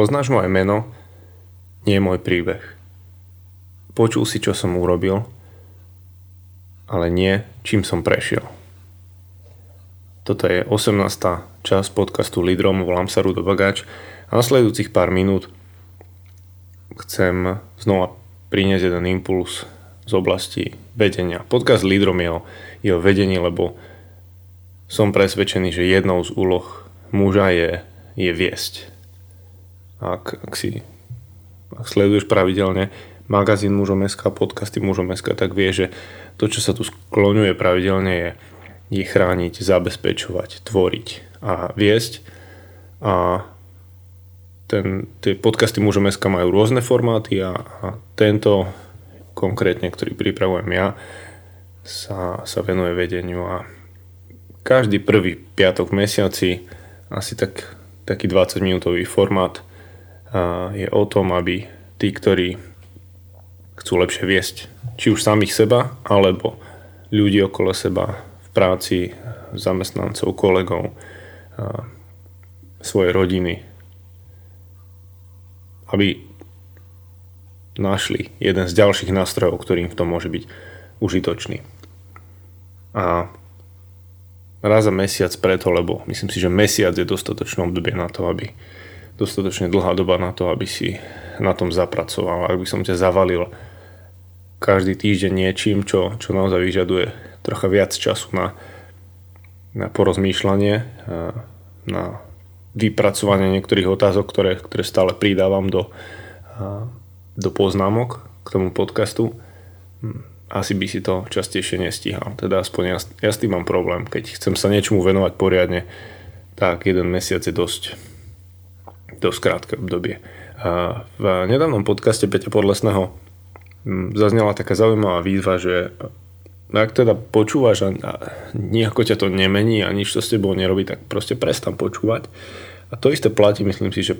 Poznáš moje meno, nie môj príbeh. Počul si, čo som urobil, ale nie, čím som prešiel. Toto je 18. časť podcastu Lidrom, volám sa Rudo Bagáč a nasledujúcich pár minút chcem znova priniesť jeden impuls z oblasti vedenia. Podcast Lidrom je o, je o vedení, lebo som presvedčený, že jednou z úloh muža je, je viesť. Ak, ak si ak sleduješ pravidelne magazín mužom.sk, podcasty mužom.sk, tak vie, že to, čo sa tu skloňuje pravidelne je, je chrániť, zabezpečovať, tvoriť a viesť. A ten, tie podcasty mužom.sk majú rôzne formáty a, a tento konkrétne, ktorý pripravujem ja, sa, sa venuje vedeniu a každý prvý piatok v mesiaci asi tak, taký 20 minútový formát je o tom, aby tí, ktorí chcú lepšie viesť, či už samých seba, alebo ľudí okolo seba v práci, zamestnancov, kolegov, svoje rodiny, aby našli jeden z ďalších nástrojov, ktorým v tom môže byť užitočný. A raz za mesiac preto, lebo myslím si, že mesiac je dostatočné obdobie na to, aby dostatočne dlhá doba na to, aby si na tom zapracoval. Ak by som ťa zavalil každý týždeň niečím, čo, čo naozaj vyžaduje trocha viac času na, na porozmýšľanie, na vypracovanie niektorých otázok, ktoré, ktoré stále pridávam do, do poznámok k tomu podcastu. Hm asi by si to častejšie nestíhal. Teda aspoň ja, ja s tým mám problém. Keď chcem sa niečomu venovať poriadne, tak jeden mesiac je dosť, dosť krátke obdobie. A v nedávnom podcaste Peťa Podlesného hm, zaznela taká zaujímavá výzva, že ak teda počúvaš a nejako ťa to nemení a nič to s tebou nerobí, tak proste prestan počúvať. A to isté platí, myslím si, že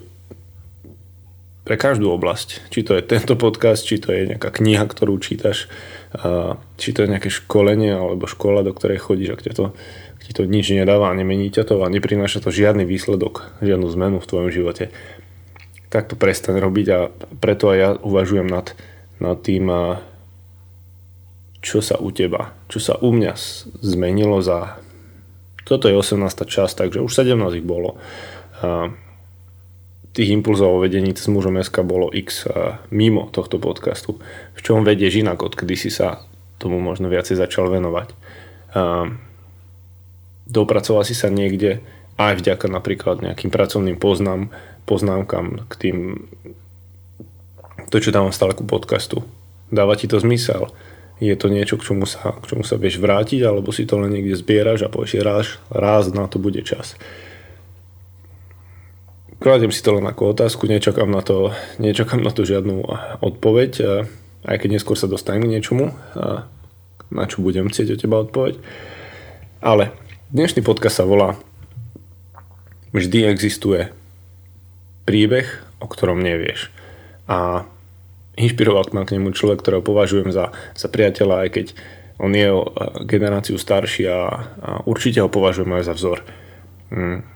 pre každú oblasť. Či to je tento podcast, či to je nejaká kniha, ktorú čítaš, či to je nejaké školenie alebo škola, do ktorej chodíš, ak, to, ak ti to nič nedáva a nemení ťa to a neprináša to žiadny výsledok, žiadnu zmenu v tvojom živote, tak to prestaň robiť a preto aj ja uvažujem nad, nad tým, čo sa u teba, čo sa u mňa zmenilo za... Toto je 18. čas, takže už 17 ich bolo tých impulzov o vedení cez mužom SK bolo x mimo tohto podcastu. V čom vedieš inak, odkedy si sa tomu možno viacej začal venovať. Dopracoval si sa niekde aj vďaka napríklad nejakým pracovným poznám, poznámkam k tým to, čo dávam stále ku podcastu. Dáva ti to zmysel? Je to niečo, k čomu sa, k čomu sa vieš vrátiť, alebo si to len niekde zbieraš a povieš, raz, raz na to bude čas kladiem si to len ako otázku, nečakám na to, nečakám na to žiadnu odpoveď, aj keď neskôr sa dostanem k niečomu, na čo budem chcieť od teba odpoveď. Ale dnešný podcast sa volá Vždy existuje príbeh, o ktorom nevieš. A inšpiroval ma k nemu človek, ktorého považujem za, za priateľa, aj keď on je o generáciu starší a, a určite ho považujem aj za vzor. Mm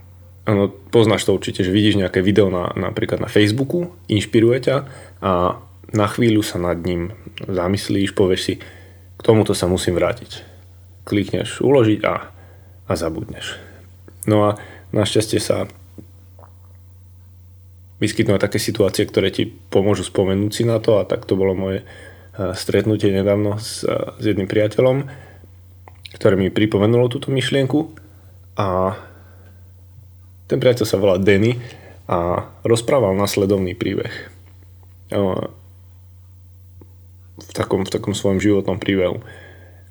Áno, poznáš to určite, že vidíš nejaké video na, napríklad na Facebooku, inšpiruje ťa a na chvíľu sa nad ním zamyslíš, povieš si, k tomuto sa musím vrátiť. Klikneš uložiť a, a zabudneš. No a našťastie sa vyskytnú také situácie, ktoré ti pomôžu spomenúť si na to a tak to bolo moje stretnutie nedávno s, s jedným priateľom, ktoré mi pripomenulo túto myšlienku a ten priateľ sa volá Denny a rozprával nasledovný príbeh. V takom, v takom svojom životnom príbehu,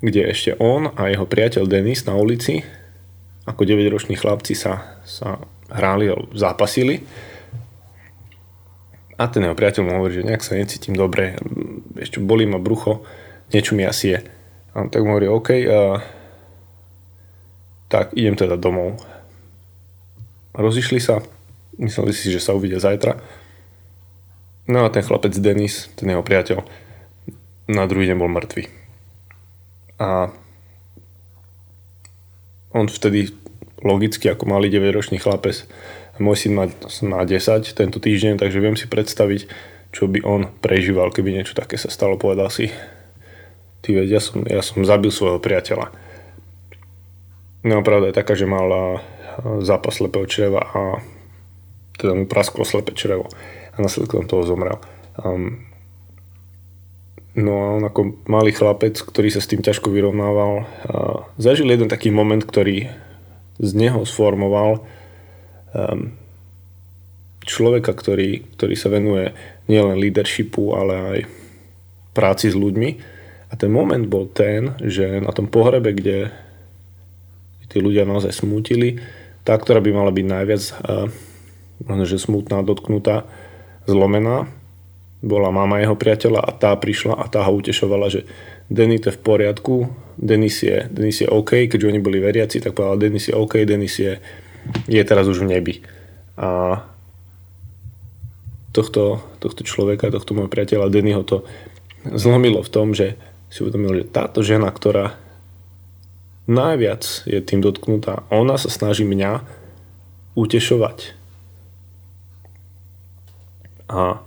kde ešte on a jeho priateľ Denis na ulici ako 9-roční chlapci sa, sa hráli a zápasili a ten jeho priateľ mu hovorí, že nejak sa necítim dobre, ešte bolí ma brucho, niečo mi asi je. A tak mu hovorí, OK, uh, tak idem teda domov rozišli sa, mysleli si, že sa uvidia zajtra. No a ten chlapec Denis, ten jeho priateľ, na druhý deň bol mŕtvy. A on vtedy logicky ako malý 9-ročný chlapec Môj syn má, má 10 tento týždeň, takže viem si predstaviť, čo by on prežíval, keby niečo také sa stalo. Povedal si, ty veď, ja som, ja som zabil svojho priateľa. No pravda je taká, že mal zápas slepého čreva a teda mu prasklo slepé črevo a následkom toho zomrel. Um, no a on ako malý chlapec, ktorý sa s tým ťažko vyrovnával, zažil jeden taký moment, ktorý z neho sformoval um, človeka, ktorý, ktorý sa venuje nielen leadershipu, ale aj práci s ľuďmi. A ten moment bol ten, že na tom pohrebe, kde tí ľudia naozaj smútili, tá, ktorá by mala byť najviac uh, možno, že smutná, dotknutá, zlomená, bola mama jeho priateľa a tá prišla a tá ho utešovala, že Denis je v poriadku, Denis je, Denis je OK, keďže oni boli veriaci, tak povedala Denis je OK, Denis je, je teraz už v nebi. A tohto, tohto človeka, tohto môjho priateľa Dennyho to zlomilo v tom, že si uvedomil, že táto žena, ktorá najviac je tým dotknutá, ona sa snaží mňa utešovať a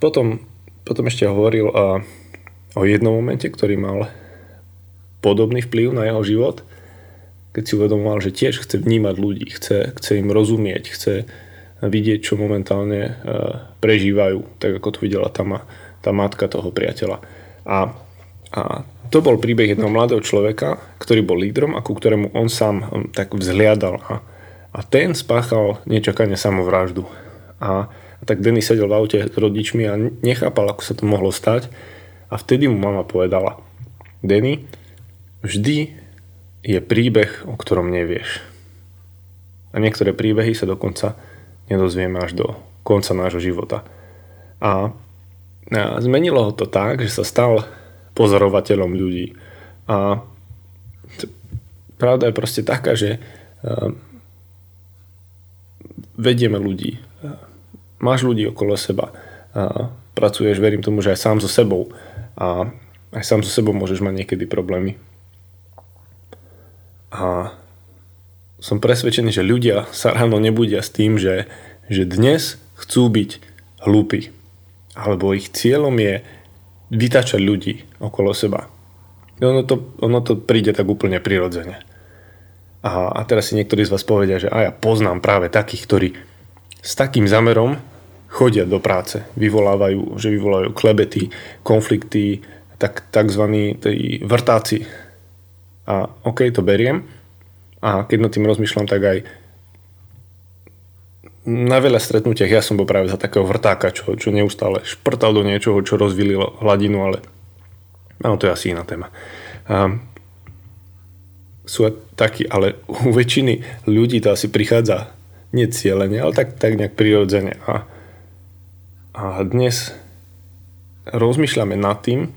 potom, potom ešte hovoril a, o jednom momente, ktorý mal podobný vplyv na jeho život, keď si uvedomoval, že tiež chce vnímať ľudí, chce, chce im rozumieť, chce vidieť, čo momentálne e, prežívajú, tak ako to videla tá, tá matka toho priateľa. A, a to bol príbeh jedného mladého človeka, ktorý bol lídrom a ku ktorému on sám on tak vzhliadal a, a ten spáchal nečakane samovraždu. A, a tak Denny sedel v aute s rodičmi a nechápal, ako sa to mohlo stať. A vtedy mu mama povedala, Denny, vždy je príbeh, o ktorom nevieš. A niektoré príbehy sa dokonca nedozvieme až do konca nášho života. A, zmenilo ho to tak, že sa stal pozorovateľom ľudí. A pravda je proste taká, že vedieme ľudí máš ľudí okolo seba, a pracuješ, verím tomu, že aj sám so sebou a aj sám so sebou môžeš mať niekedy problémy. A som presvedčený, že ľudia sa ráno nebudia s tým, že, že dnes chcú byť hlúpi. Alebo ich cieľom je vytačať ľudí okolo seba. Ono to, ono to príde tak úplne prirodzene. A, a teraz si niektorí z vás povedia, že a ja poznám práve takých, ktorí s takým zamerom chodia do práce, vyvolávajú, že vyvolajú klebety, konflikty, tak tzv. vrtáci. A OK, to beriem. A keď nad tým rozmýšľam, tak aj na veľa stretnutiach ja som bol práve za takého vrtáka, čo, čo neustále šprtal do niečoho, čo rozvililo hladinu, ale no, to je asi iná téma. A sú takí, ale u väčšiny ľudí to asi prichádza necielene, ale tak, tak nejak prirodzene. A a dnes rozmýšľame nad tým,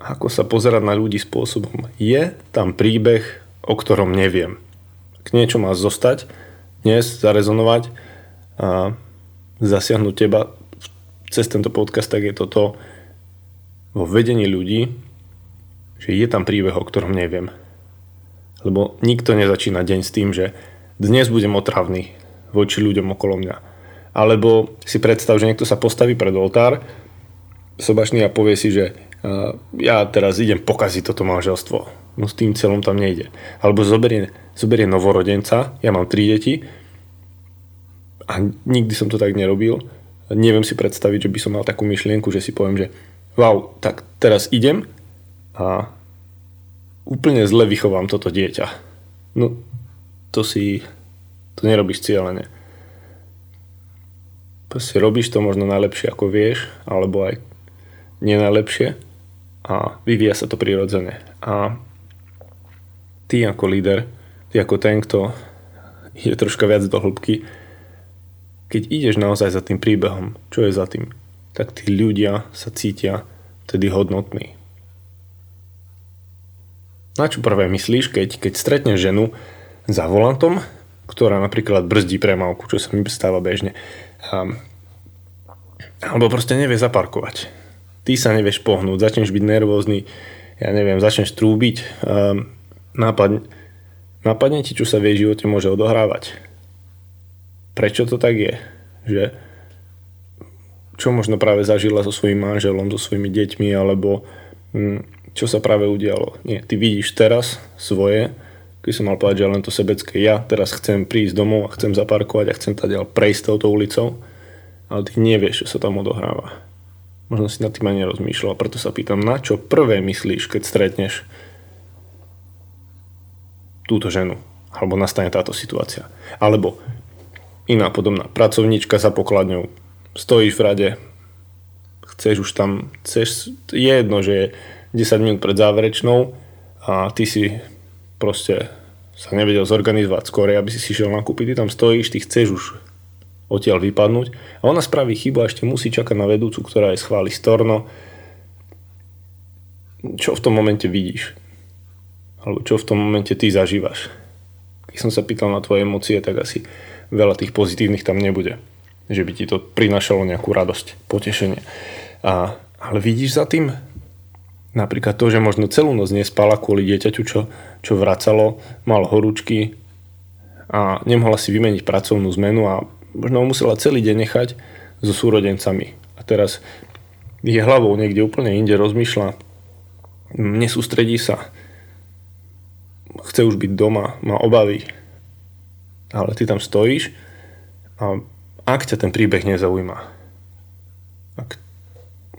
ako sa pozerať na ľudí spôsobom. Je tam príbeh, o ktorom neviem. K niečo má zostať, dnes zarezonovať a zasiahnuť teba cez tento podcast, tak je to to vo vedení ľudí, že je tam príbeh, o ktorom neviem. Lebo nikto nezačína deň s tým, že dnes budem otravný voči ľuďom okolo mňa alebo si predstav, že niekto sa postaví pred oltár sobašný a povie si, že uh, ja teraz idem pokaziť toto manželstvo. No s tým celom tam nejde. Alebo zoberie, zoberie novorodenca, ja mám tri deti a nikdy som to tak nerobil. Neviem si predstaviť, že by som mal takú myšlienku, že si poviem, že wow, tak teraz idem a úplne zle vychovám toto dieťa. No to si, to nerobíš cieľene proste robíš to možno najlepšie ako vieš, alebo aj nenajlepšie a vyvíja sa to prirodzene. A ty ako líder, ty ako ten, kto ide troška viac do hĺbky, keď ideš naozaj za tým príbehom, čo je za tým, tak tí ľudia sa cítia tedy hodnotní. Na čo prvé myslíš, keď, keď stretneš ženu za volantom, ktorá napríklad brzdí premávku, čo sa mi stáva bežne, um, alebo proste nevie zaparkovať. Ty sa nevieš pohnúť, začneš byť nervózny, ja neviem, začneš trúbiť, um, nápadne, nápadne ti, čo sa v jej živote môže odohrávať. prečo to tak je. Že čo možno práve zažila so svojím manželom, so svojimi deťmi, alebo hm, čo sa práve udialo. Nie, ty vidíš teraz svoje, keď som mal povedať, že len to sebecké ja, teraz chcem prísť domov a chcem zaparkovať a chcem tady prejsť touto ulicou, ale ty nevieš, čo sa tam odohráva. Možno si na tým ani nerozmýšľal, preto sa pýtam, na čo prvé myslíš, keď stretneš túto ženu, alebo nastane táto situácia. Alebo iná podobná pracovníčka za pokladňou, stojíš v rade, chceš už tam, chceš, je jedno, že je 10 minút pred záverečnou a ty si proste sa nevedel zorganizovať skôr, aby si si šiel nakúpiť, ty tam stojíš, ty chceš už odtiaľ vypadnúť a ona spraví chybu a ešte musí čakať na vedúcu, ktorá je schváli storno. Čo v tom momente vidíš? Alebo čo v tom momente ty zažívaš? Keď som sa pýtal na tvoje emócie, tak asi veľa tých pozitívnych tam nebude že by ti to prinašalo nejakú radosť, potešenie. A, ale vidíš za tým napríklad to, že možno celú noc nespala kvôli dieťaťu, čo, čo vracalo, mal horúčky a nemohla si vymeniť pracovnú zmenu a možno ho musela celý deň nechať so súrodencami. A teraz je hlavou niekde úplne inde, rozmýšľa, nesústredí sa, chce už byť doma, má obavy, ale ty tam stojíš a ak ťa ten príbeh nezaujíma, ak,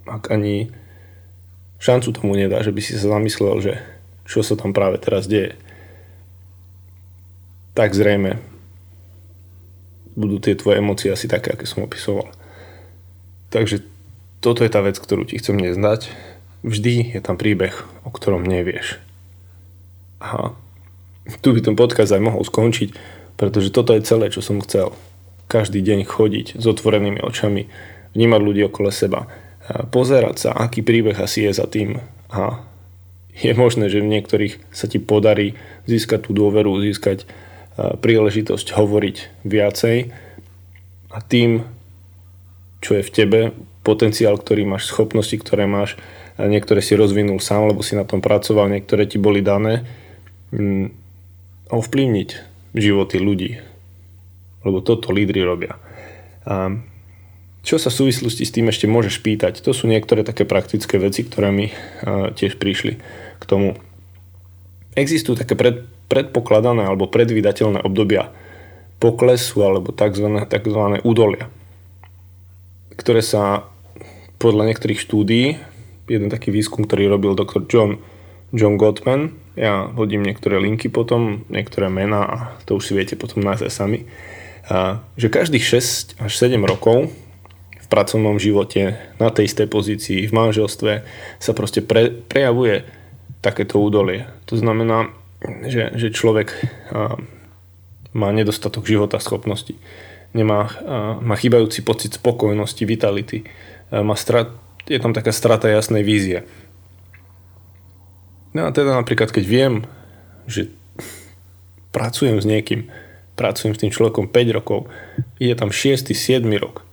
ak ani šancu tomu nedá, že by si sa zamyslel, že čo sa tam práve teraz deje, tak zrejme budú tie tvoje emócie asi také, aké som opisoval. Takže toto je tá vec, ktorú ti chcem dnes dať. Vždy je tam príbeh, o ktorom nevieš. A tu by ten podcast aj mohol skončiť, pretože toto je celé, čo som chcel každý deň chodiť s otvorenými očami, vnímať ľudí okolo seba, pozerať sa, aký príbeh asi je za tým. A je možné, že v niektorých sa ti podarí získať tú dôveru, získať príležitosť hovoriť viacej. A tým, čo je v tebe, potenciál, ktorý máš, schopnosti, ktoré máš, niektoré si rozvinul sám, lebo si na tom pracoval, niektoré ti boli dané, mm, ovplyvniť životy ľudí, lebo toto lídry robia. A čo sa v súvislosti s tým ešte môžeš pýtať? To sú niektoré také praktické veci, ktoré mi tiež prišli k tomu. Existujú také pred, predpokladané alebo predvydateľné obdobia poklesu alebo tzv. tzv. údolia, ktoré sa podľa niektorých štúdií, jeden taký výskum, ktorý robil doktor John, John Gottman, ja hodím niektoré linky potom, niektoré mená a to už si viete potom nájsť aj sami, a že každých 6 až 7 rokov pracovnom živote, na tej istej pozícii, v manželstve sa proste pre, prejavuje takéto údolie. To znamená, že, že človek a, má nedostatok života schopnosti, nemá, a, má chýbajúci pocit spokojnosti, vitality, a, má strat, je tam taká strata jasnej vízie. No a teda napríklad, keď viem, že pracujem s niekým, pracujem s tým človekom 5 rokov, ide tam 6. 7. rok.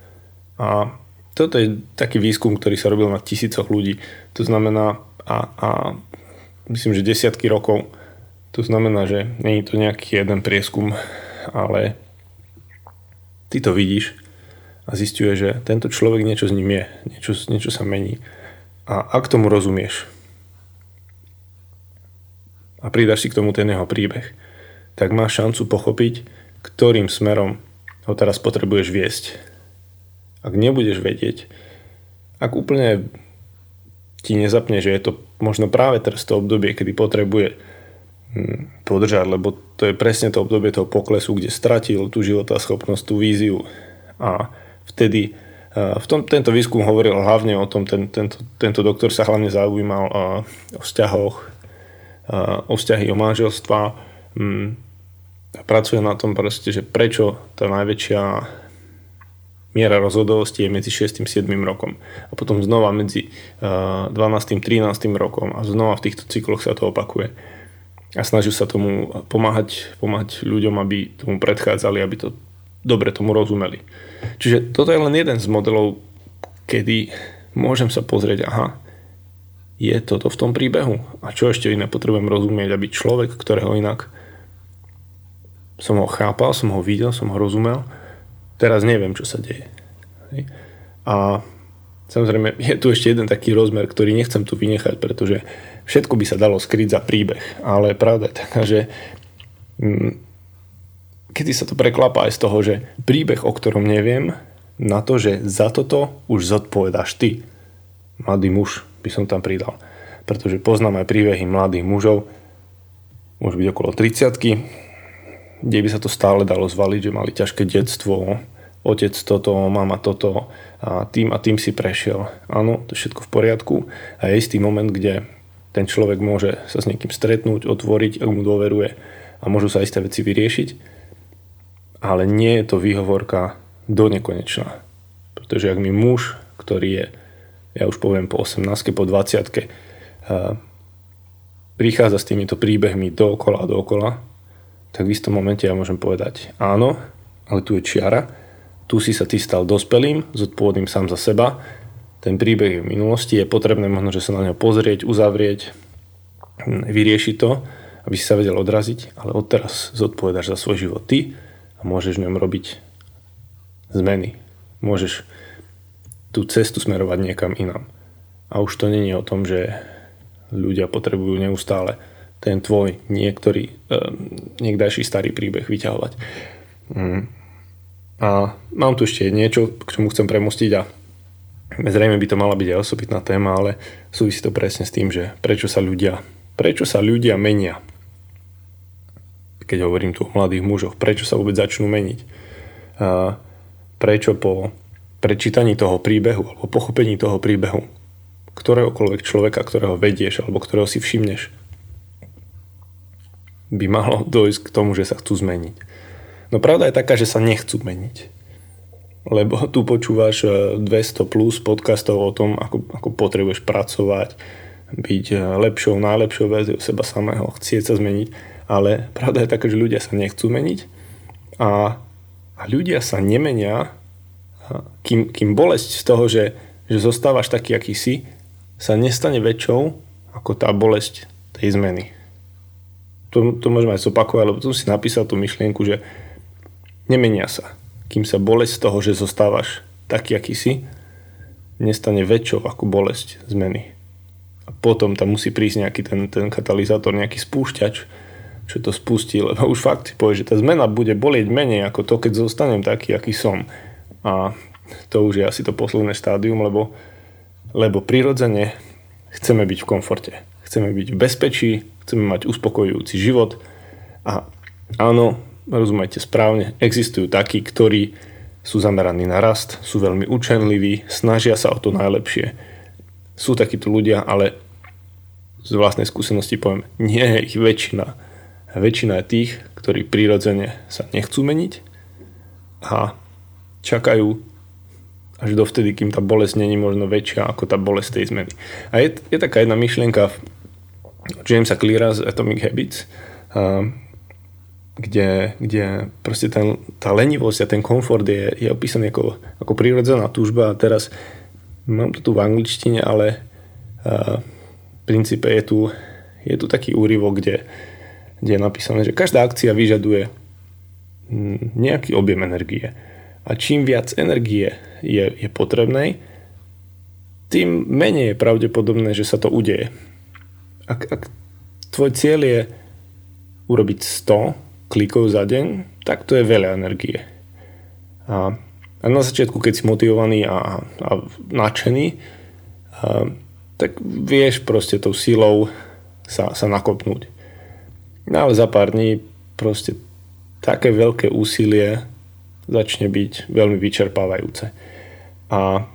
A toto je taký výskum, ktorý sa robil na tisícoch ľudí. To znamená, a, a myslím, že desiatky rokov. To znamená, že je to nejaký jeden prieskum, ale ty to vidíš a zistuje, že tento človek niečo s ním je, niečo, niečo sa mení. A ak tomu rozumieš a pridaš si k tomu ten jeho príbeh, tak máš šancu pochopiť, ktorým smerom ho teraz potrebuješ viesť. Ak nebudeš vedieť, ak úplne ti nezapne, že je to možno práve teraz to obdobie, kedy potrebuje hm, podržať, lebo to je presne to obdobie toho poklesu, kde stratil tú schopnosť, tú víziu. A vtedy v tom, tento výskum hovoril hlavne o tom, ten, tento, tento doktor sa hlavne zaujímal o vzťahoch, o vzťahy, o manželstva, hm, pracuje na tom proste, že prečo tá najväčšia miera rozhodovosti je medzi 6. a 7. rokom a potom znova medzi 12. a 13. rokom a znova v týchto cykloch sa to opakuje a snaží sa tomu pomáhať, pomáhať ľuďom, aby tomu predchádzali, aby to dobre tomu rozumeli. Čiže toto je len jeden z modelov, kedy môžem sa pozrieť, aha, je toto v tom príbehu a čo ešte iné potrebujem rozumieť, aby človek, ktorého inak som ho chápal, som ho videl, som ho rozumel, teraz neviem, čo sa deje. A samozrejme je tu ešte jeden taký rozmer, ktorý nechcem tu vynechať, pretože všetko by sa dalo skryť za príbeh, ale pravda je taká, že mm, kedy sa to preklapa aj z toho, že príbeh, o ktorom neviem, na to, že za toto už zodpovedáš ty. Mladý muž by som tam pridal. Pretože poznám aj príbehy mladých mužov, môže byť okolo 30 kde by sa to stále dalo zvaliť, že mali ťažké detstvo, otec toto, mama toto a tým a tým si prešiel. Áno, to je všetko v poriadku a je istý moment, kde ten človek môže sa s niekým stretnúť, otvoriť, ak mu dôveruje a môžu sa isté veci vyriešiť, ale nie je to výhovorka do nekonečná. Pretože ak mi muž, ktorý je, ja už poviem po 18 po 20 prichádza s týmito príbehmi dookola a dookola, tak v istom momente ja môžem povedať áno, ale tu je čiara, tu si sa ty stal dospelým, zodpovedným sám za seba, ten príbeh je v minulosti, je potrebné možno, že sa na neho pozrieť, uzavrieť, vyriešiť to, aby si sa vedel odraziť, ale odteraz zodpovedáš za svoj život ty a môžeš v ňom robiť zmeny. Môžeš tú cestu smerovať niekam inám. A už to není o tom, že ľudia potrebujú neustále ten tvoj niektorý, e, niekdajší starý príbeh vyťahovať. Mm. A mám tu ešte niečo, k čomu chcem premostiť a zrejme by to mala byť aj osobitná téma, ale súvisí to presne s tým, že prečo sa ľudia, prečo sa ľudia menia. Keď hovorím tu o mladých mužoch, prečo sa vôbec začnú meniť. A prečo po prečítaní toho príbehu alebo pochopení toho príbehu ktoréhokoľvek človeka, ktorého vedieš alebo ktorého si všimneš, by malo dojsť k tomu, že sa chcú zmeniť. No pravda je taká, že sa nechcú meniť. Lebo tu počúvaš 200 e, plus podcastov o tom, ako, ako potrebuješ pracovať, byť e, lepšou, najlepšou verziou seba samého, chcieť sa zmeniť. Ale pravda je taká, že ľudia sa nechcú meniť a, a ľudia sa nemenia kým, kým bolesť z toho, že, že zostávaš taký, aký si, sa nestane väčšou ako tá bolesť tej zmeny. To, to môžem aj zopakovať, lebo tu si napísal tú myšlienku, že nemenia sa. Kým sa bolesť z toho, že zostávaš taký, aký si, nestane väčšou ako bolesť zmeny. A potom tam musí prísť nejaký ten, ten katalizátor, nejaký spúšťač, čo to spustí, lebo už fakt si povie, že tá zmena bude bolieť menej ako to, keď zostanem taký, aký som. A to už je asi to posledné štádium, lebo, lebo prirodzene chceme byť v komforte. Chceme byť v bezpečí, chceme mať uspokojujúci život a áno, rozumejte správne, existujú takí, ktorí sú zameraní na rast, sú veľmi učenliví, snažia sa o to najlepšie. Sú takíto ľudia, ale z vlastnej skúsenosti poviem, nie je ich väčšina. Väčšina je tých, ktorí prirodzene sa nechcú meniť a čakajú až dovtedy, kým tá bolesť není možno väčšia ako tá bolesť tej zmeny. A je, je taká jedna myšlienka Jamesa Cleara z Atomic Habits, kde, kde proste ten, tá lenivosť a ten komfort je, je opísaný ako, ako prírodzená túžba a teraz mám to tu v angličtine, ale a, v princípe je tu, je tu taký úryvok, kde, kde je napísané, že každá akcia vyžaduje nejaký objem energie a čím viac energie je, je potrebnej, tým menej je pravdepodobné, že sa to udeje. Ak, ak tvoj cieľ je urobiť 100 klikov za deň, tak to je veľa energie. A, a na začiatku, keď si motivovaný a, a nadšený, a, tak vieš proste tou silou sa, sa nakopnúť. No ale za pár dní proste také veľké úsilie začne byť veľmi vyčerpávajúce. A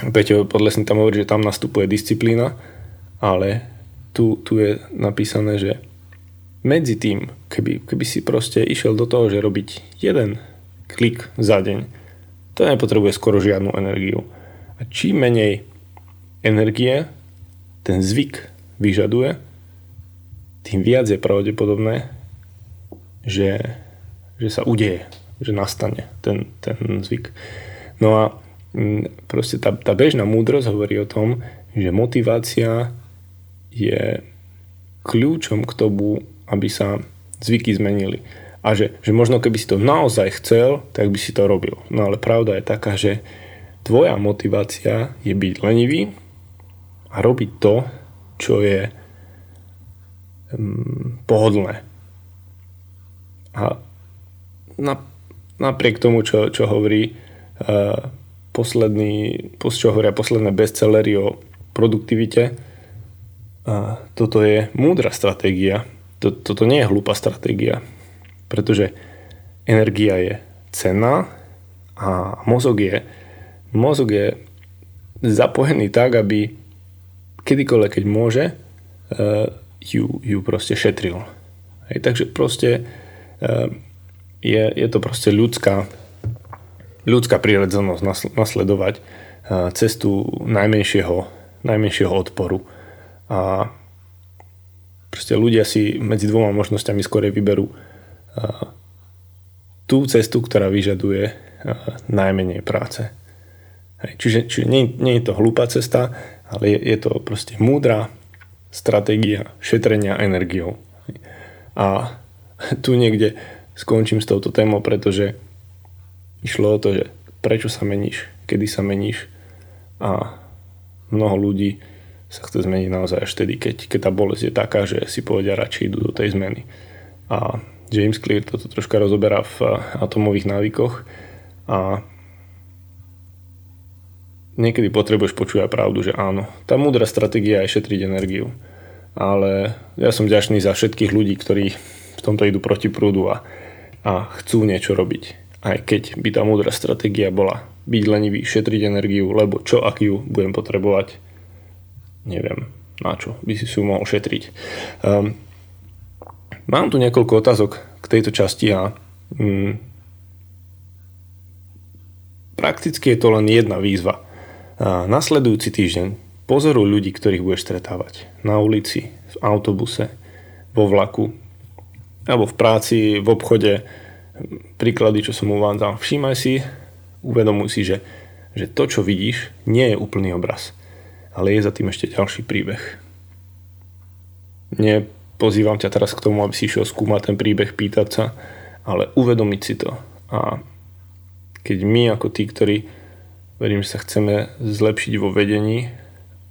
Peťo Podlesný tam hovorí, že tam nastupuje disciplína, ale tu, tu je napísané, že medzi tým, keby, keby si proste išiel do toho, že robiť jeden klik za deň, to nepotrebuje skoro žiadnu energiu. A čím menej energie ten zvyk vyžaduje, tým viac je pravdepodobné, že že sa udeje, že nastane ten, ten zvyk. No a mm, proste tá, tá bežná múdrosť hovorí o tom, že motivácia je kľúčom k tomu, aby sa zvyky zmenili. A že, že možno keby si to naozaj chcel, tak by si to robil. No ale pravda je taká, že tvoja motivácia je byť lenivý a robiť to, čo je um, pohodlné. A na, napriek tomu, čo, čo hovorí uh, posledný, čo hovoria posledné bestsellery o produktivite, uh, toto je múdra stratégia. Toto nie je hlúpa stratégia pretože energia je cenná a mozog je, mozog je zapojený tak, aby kedykoľvek, keď môže, uh, ju, ju proste šetril. Hej, takže proste uh, je, je to proste ľudská, ľudská prírodzenosť nasledovať uh, cestu najmenšieho, najmenšieho odporu. A proste ľudia si medzi dvoma možnosťami skorej vyberú tú cestu, ktorá vyžaduje najmenej práce. Čiže čiže nie, nie je to hlúpa cesta, ale je, je to proste múdra stratégia šetrenia energiou. A tu niekde skončím s touto témou, pretože išlo o to, že prečo sa meníš, kedy sa meníš a mnoho ľudí sa chce zmeniť naozaj až vtedy, keď, keď tá bolesť je taká, že si povedia radšej idú do tej zmeny. A James Clear toto troška rozoberá v eh, atomových návykoch a niekedy potrebuješ počuť aj pravdu, že áno, tá múdra stratégia je šetriť energiu. Ale ja som ďačný za všetkých ľudí, ktorí v tomto idú proti prúdu a, a chcú niečo robiť. Aj keď by tá múdra stratégia bola byť lenivý, šetriť energiu, lebo čo ak ju budem potrebovať, neviem na čo by si ju mohol šetriť. Um, Mám tu niekoľko otázok k tejto časti a mm, prakticky je to len jedna výzva. A nasledujúci týždeň pozoruj ľudí, ktorých budeš stretávať na ulici, v autobuse, vo vlaku, alebo v práci, v obchode. Príklady, čo som uvádzal. Všímaj si, uvedomuj si, že, že to, čo vidíš, nie je úplný obraz, ale je za tým ešte ďalší príbeh. Nie pozývam ťa teraz k tomu, aby si išiel skúmať ten príbeh, pýtať sa, ale uvedomiť si to. A keď my ako tí, ktorí verím, že sa chceme zlepšiť vo vedení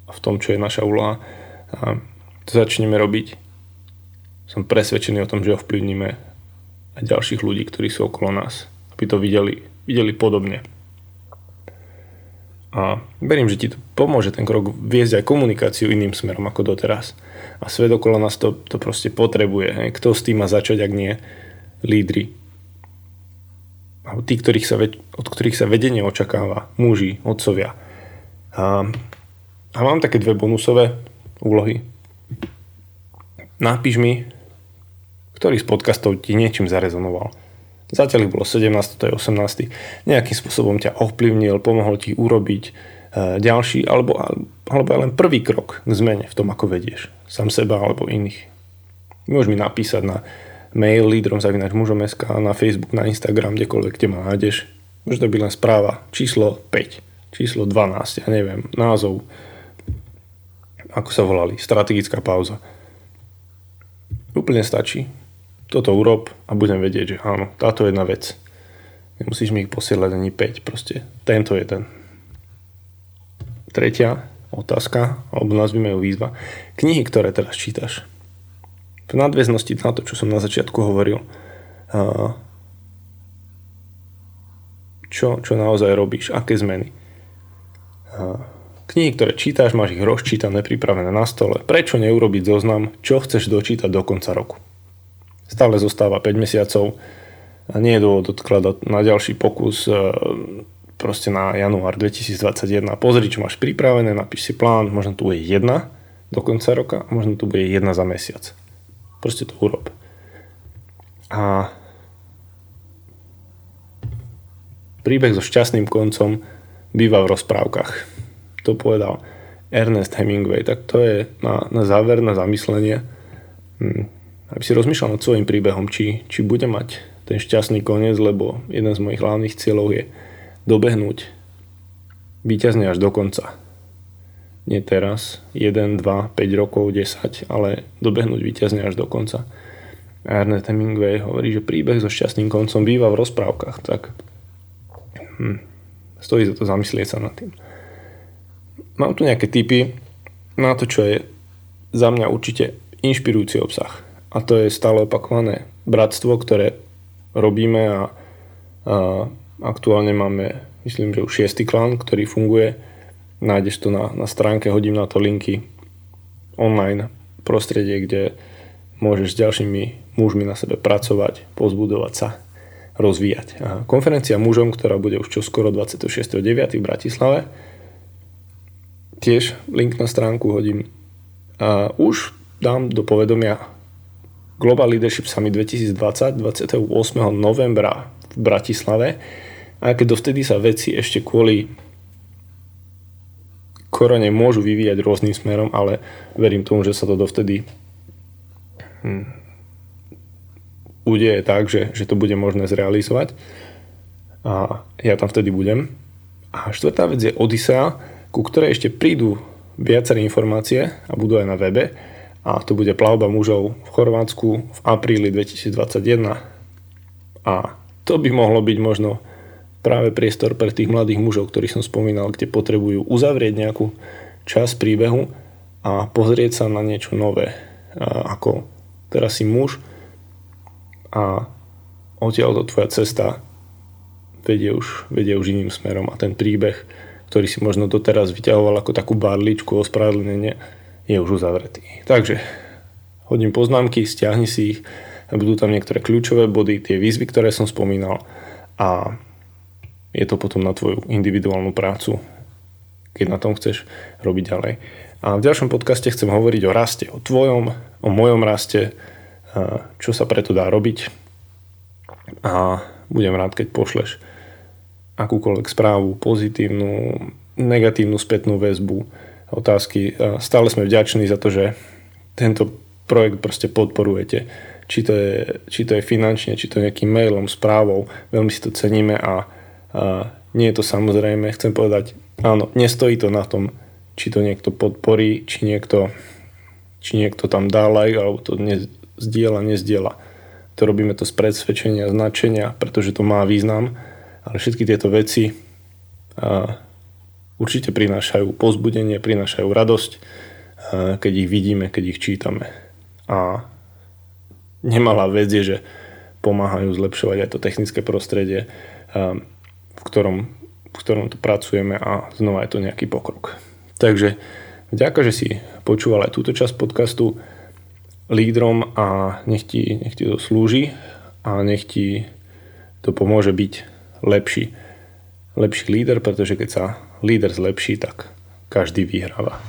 a v tom, čo je naša úloha, a to začneme robiť, som presvedčený o tom, že ovplyvníme aj ďalších ľudí, ktorí sú okolo nás, aby to videli, videli podobne. A verím, že ti to pomôže ten krok viesť aj komunikáciu iným smerom ako doteraz. A svet okolo nás to, to proste potrebuje. Hej. Kto s tým má začať, ak nie lídry. Alebo tí, ktorých sa, od ktorých sa vedenie očakáva. Muži, otcovia. A, a mám také dve bonusové úlohy. Napíš mi, ktorý z podcastov ti niečím zarezonoval Zatiaľ ich bolo 17, to je 18. Nejakým spôsobom ťa ovplyvnil, pomohol ti urobiť e, ďalší alebo, alebo len prvý krok k zmene v tom, ako vedieš sám seba alebo iných. Môžeš mi napísať na mail lídrom zavinač mužom.sk, na Facebook, na Instagram, kdekoľvek, kde ma nájdeš. Môže to byť len správa. Číslo 5, číslo 12, ja neviem, názov, ako sa volali, strategická pauza. Úplne stačí toto urob a budem vedieť, že áno, táto jedna vec. Nemusíš mi ich posielať ani 5, proste tento jeden. Tretia otázka, alebo nazvime ju výzva. Knihy, ktoré teraz čítaš. V nadväznosti na to, čo som na začiatku hovoril, čo, čo naozaj robíš, aké zmeny. Knihy, ktoré čítaš, máš ich rozčítané, pripravené na stole. Prečo neurobiť zoznam, čo chceš dočítať do konca roku? Stále zostáva 5 mesiacov a nie je dôvod odkladať na ďalší pokus e, proste na január 2021. Pozri, čo máš pripravené, napíš si plán, možno tu bude jedna do konca roka a možno tu bude jedna za mesiac. Proste to urob. A príbeh so šťastným koncom býva v rozprávkach. To povedal Ernest Hemingway, tak to je na, na záver, na zamyslenie. Hm aby si rozmýšľal nad svojim príbehom, či, či bude mať ten šťastný koniec, lebo jeden z mojich hlavných cieľov je dobehnúť výťazne až do konca. Nie teraz, 1, 2, 5 rokov, 10, ale dobehnúť výťazne až do konca. Ernest Hemingway hovorí, že príbeh so šťastným koncom býva v rozprávkach, tak hm, stojí za to zamyslieť sa nad tým. Mám tu nejaké tipy na to, čo je za mňa určite inšpirujúci obsah. A to je stále opakované bratstvo, ktoré robíme a, a aktuálne máme, myslím, že už šiestý klan, ktorý funguje. Nájdeš to na, na stránke, hodím na to linky online prostredie, kde môžeš s ďalšími mužmi na sebe pracovať, pozbudovať sa, rozvíjať. A konferencia mužom, ktorá bude už čoskoro 26.9. v Bratislave, tiež link na stránku hodím. A už dám do povedomia Global Leadership Summit 2020 28. novembra v Bratislave. A keď dovtedy sa veci ešte kvôli korone môžu vyvíjať rôznym smerom, ale verím tomu, že sa to dovtedy hm, udeje tak, že, že to bude možné zrealizovať. A ja tam vtedy budem. A štvrtá vec je Odisea, ku ktorej ešte prídu viaceré informácie a budú aj na webe a to bude plavba mužov v Chorvátsku v apríli 2021 a to by mohlo byť možno práve priestor pre tých mladých mužov, ktorých som spomínal, kde potrebujú uzavrieť nejakú časť príbehu a pozrieť sa na niečo nové. A ako teraz si muž a odtiaľ to tvoja cesta vedie už, vedie už iným smerom a ten príbeh, ktorý si možno doteraz vyťahoval ako takú barličku ospravedlnenie, je už uzavretý. Takže hodím poznámky, stiahni si ich, budú tam niektoré kľúčové body, tie výzvy, ktoré som spomínal a je to potom na tvoju individuálnu prácu, keď na tom chceš robiť ďalej. A v ďalšom podcaste chcem hovoriť o raste, o tvojom, o mojom raste, čo sa preto dá robiť a budem rád, keď pošleš akúkoľvek správu, pozitívnu, negatívnu spätnú väzbu, otázky. Stále sme vďační za to, že tento projekt proste podporujete. Či to je, či to je finančne, či to je nejakým mailom, správou. Veľmi si to ceníme a, a nie je to samozrejme. Chcem povedať, áno, nestojí to na tom, či to niekto podporí, či niekto, či niekto tam dá like, alebo to ne, zdieľa, nezdieľa. To robíme to z predsvedčenia, značenia, pretože to má význam, ale všetky tieto veci a, určite prinášajú pozbudenie, prinášajú radosť, keď ich vidíme, keď ich čítame. A nemalá vec je, že pomáhajú zlepšovať aj to technické prostredie, v ktorom, v ktorom to pracujeme a znova je to nejaký pokrok. Takže ďakujem, že si počúval aj túto časť podcastu lídrom a nech ti, nech ti to slúži a nech ti to pomôže byť lepší, lepší líder, pretože keď sa líder zlepší, tak každý vyhráva.